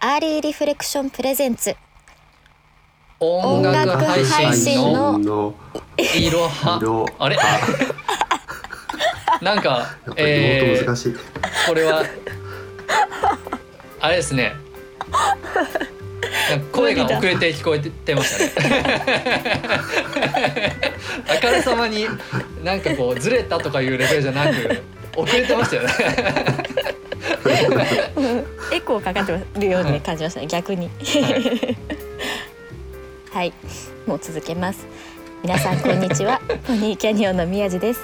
Early Reflection presents。音楽配信ののいろは。色あれ？なんかやっぱりえー妹難しい、これはあれですね。声が遅れて聞こえてましたね。あからさまになんかこうずれたとかいうレベルじゃなく遅れてましたよね エコーかかってるように感じましたね逆に。はい。もう続けます。皆さんこんにちは。ポニーキャニオンの宮地です。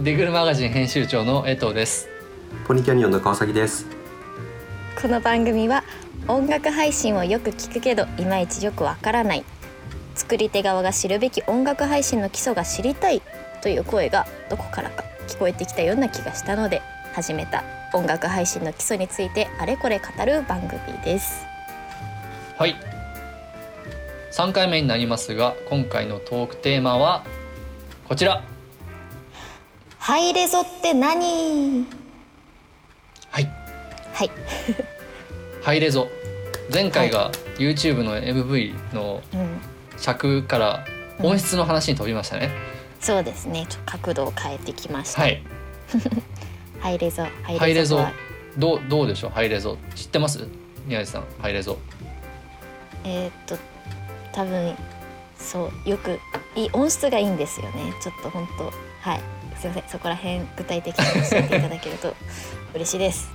ディグルマガジン編集長の江藤です。ポニーキャニオンの川崎です。この番組は音楽配信をよく聞くけどいまいちよくわからない。作り手側が知るべき音楽配信の基礎が知りたいという声がどこからか聞こえてきたような気がしたので始めた音楽配信の基礎についてあれこれ語る番組です。はい。3回目になりますが今回のトークテーマはこちら。ハイレゾって何？はい。はい。ハイレゾ。前回が YouTube の MV のうん。尺から音質の話に飛びましたね、そうですね。角度を変えてきました、はい ハイレゾハイレゾ。どうどうでしょう？ハイレゾ。知ってます？宮地さんハイレゾ。えーっと多分そうよくいい音質がいいんですよね。ちょっと本当はい。すいません。そこら辺具体的に教えていただけると 嬉しいです。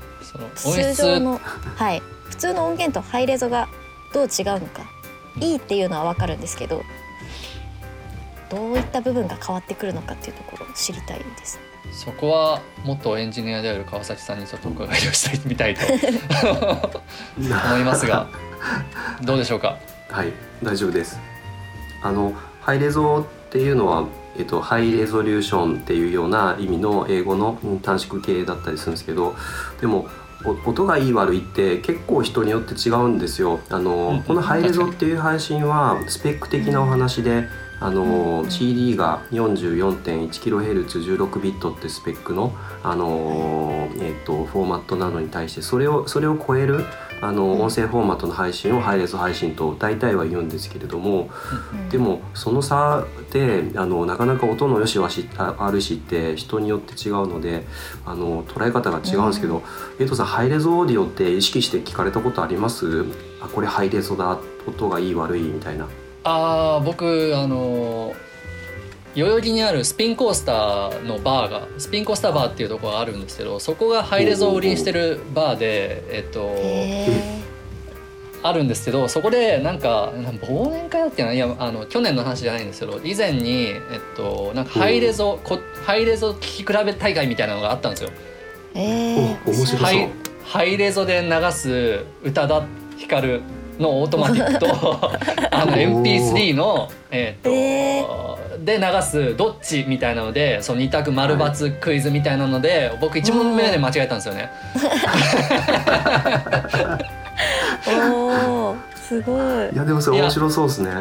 通質常のはい。普通の音源とハイレゾがどう違うのか。いいっていうのはわかるんですけどどういった部分が変わってくるのかっていうところを知りたいです。そこは元エンジニアである川崎さんにちょっとお伺いをしたいみたいと 思いますがどうでしょうか？はい大丈夫です。あのハイレゾっていうのはえっと、ハイレゾリューションっていうような意味の英語のうん短縮形だったりするんですけどでもお音がいい悪いって結構人によって違うんですよ。あうんのこのハイレゾっていう配信はスペック的なお話であの CD が 44.1kHz16 ビットってスペックのあの、えっとフォーマットなのに対してそれをそれを超えるあの音声フォーマットの配信をハイレゾ配信と大体は言うんですけれどもでもその差であのなかなか音の良し悪しあ悪しって人によって違うのであの捉え方が違うんですけど、江藤さんハイレゾオーディオって意識して聞かれたことあります？あこれハイレゾだ。音がいい悪いみたいな。あー僕あの代々木にあるスピンコースターのバーがスピンコースターバーっていうところがあるんですけどそこがハイレゾを売りにしてるバーでえっとへあるんですけどそこでなんか忘年会だっけな？いやあの去年の話じゃないんですけど以前にえっとなんかハイレゾこハイレゾ聴き比べ大会みたいなのがあったんですよ。ええお面白そう。ハイハイレゾで流す宇多田ヒカルのオートマティックと あの MP3 のえっと、えで流すどっちみたいなのでその二択丸×クイズみたいなので、僕一問目で間違えたんですよね。お おすごい。いやでもそれ面白そうですね。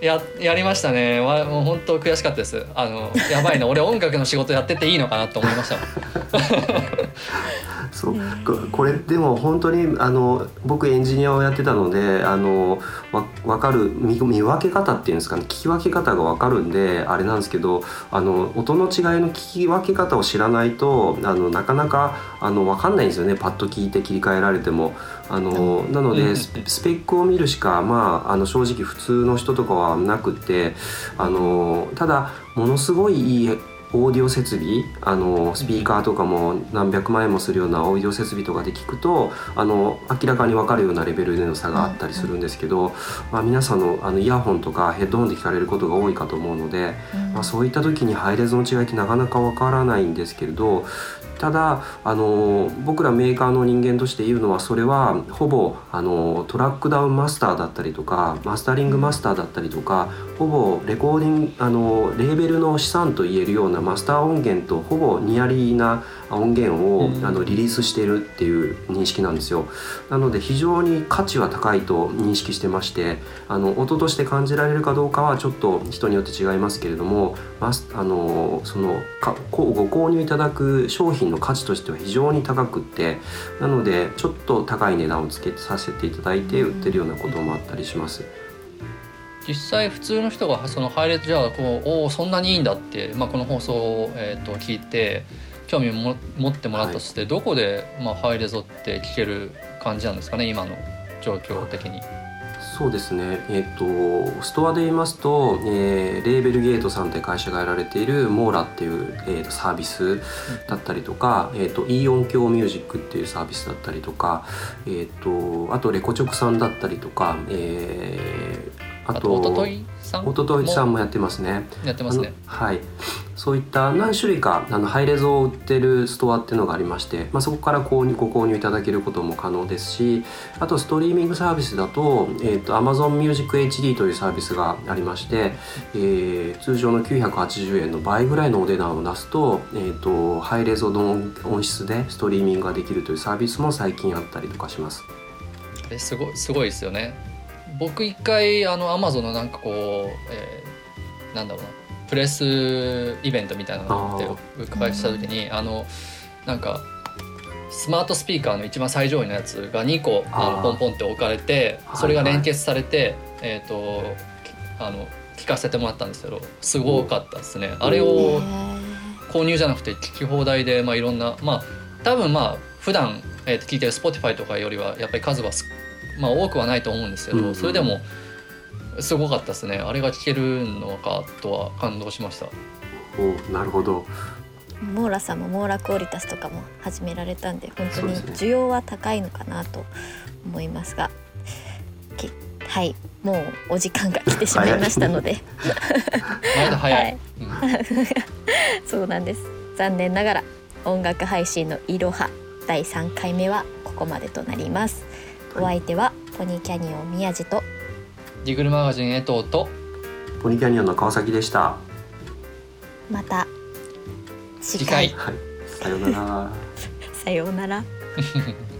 ややりましたね。わもう本当悔しかったです。あのやばいな。俺音楽の仕事やってていいのかなと思いました そう。ここれでも本当にあの僕エンジニアをやってたのであのわ分かる見見分け方っていうんですかね。聞き分け方が分かるんであれなんですけどあの音の違いの聞き分け方を知らないとあのなかなかあの分かんないんですよね。パッと聞いて切り替えられても。あのなのでスペックを見るしか、まあ、あの正直普通の人とかはなくってあのただものすごいいいオーディオ設備あのスピーカーとかも何百万円もするようなオーディオ設備とかで聞くとあの明らかに分かるようなレベルでの差があったりするんですけど、まあ、皆さんのあのイヤホンとかヘッドホンで聞かれることが多いかと思うので、まあ、そういった時にハイレゾの違いってなかなか分からないんですけれどただあの僕らメーカーの人間として言うのはそれはほぼあのトラックダウンマスターだったりとかマスタリングマスターだったりとかほぼレコーディングあのレーベルの資産と言えるようなマスター音源とほぼ nearly な音源を、うん。あのリリースしているっていう認識なんですよ。なので非常に価値は高いと認識してましてあの音として感じられるかどうかはちょっと人によって違いますけれどもマスあのそのかご購入いただく商品の価値としては非常に高くってなのでちょっと高い値段をつけさせていただいて売ってるようなこともあったりします。実際普通の人がその配列じゃあこうおおそんなにいいんだって、まあ、この放送を、えー、と聞いて興味をも持ってもらったとして、どこで、まあ、ハイレゾって聞ける感じなんですかね今の状況的に。そうですね、えっとストアで言いますと、えーレーベルゲートさんという会社がやられているモーラっていう、えーとサービスだったりとか、えっとイー音響ミュージックっていうサービスだったりとか、えっとあとレコチョクさんだったりとか、えーあとおとといさん？おとといさんもやってますね。やってますね。はいそういった何種類かあのハイレゾを売ってるストアっていうのがありまして、まあ、そこから購入ご購入いただけることも可能ですしあとストリーミングサービスだと,、えー、と Amazon Music HD というサービスがありまして、えー通常の980円の倍ぐらいのお値段を出すと,、えー、とハイレゾの音質でストリーミングができるというサービスも最近あったりとかします。えすごいすごいですよね。僕一回あのアマゾンのなんかこう、えーなんだろうなプレスイベントみたいなのがあってあお伺いした時にあのなんかスマートスピーカーの一番最上位のやつが2個あのポンポンって置かれてはいそれが連結されて、えっ、ときあの聞かせてもらったんですけどすごかったですね。あれへをー。購入じゃなくて聞き放題で、まあ、いろんなまあ多分まあ普段、えー、と聞いてる Spotify とかよりはやっぱり数はす、まあ、多くはないと思うんですけど、うんうん。それでもすごかったですね。あれが聞けるのかとは感動しました。おなるほど。モーラさんもモーラクオリタスとかも始められたんで本当に需要は高いのかなと思いますが。きはい。もうお時間が来てしまいましたので。まだ早い、はい。うん。そうなんです。残念ながら音楽配信のいろは第3回目はここまでとなりますお相手はポニーキャニオン宮地とディグルマガジン江藤とポニーキャニオンの川崎でした。また次回はい、さようなら。さようなら。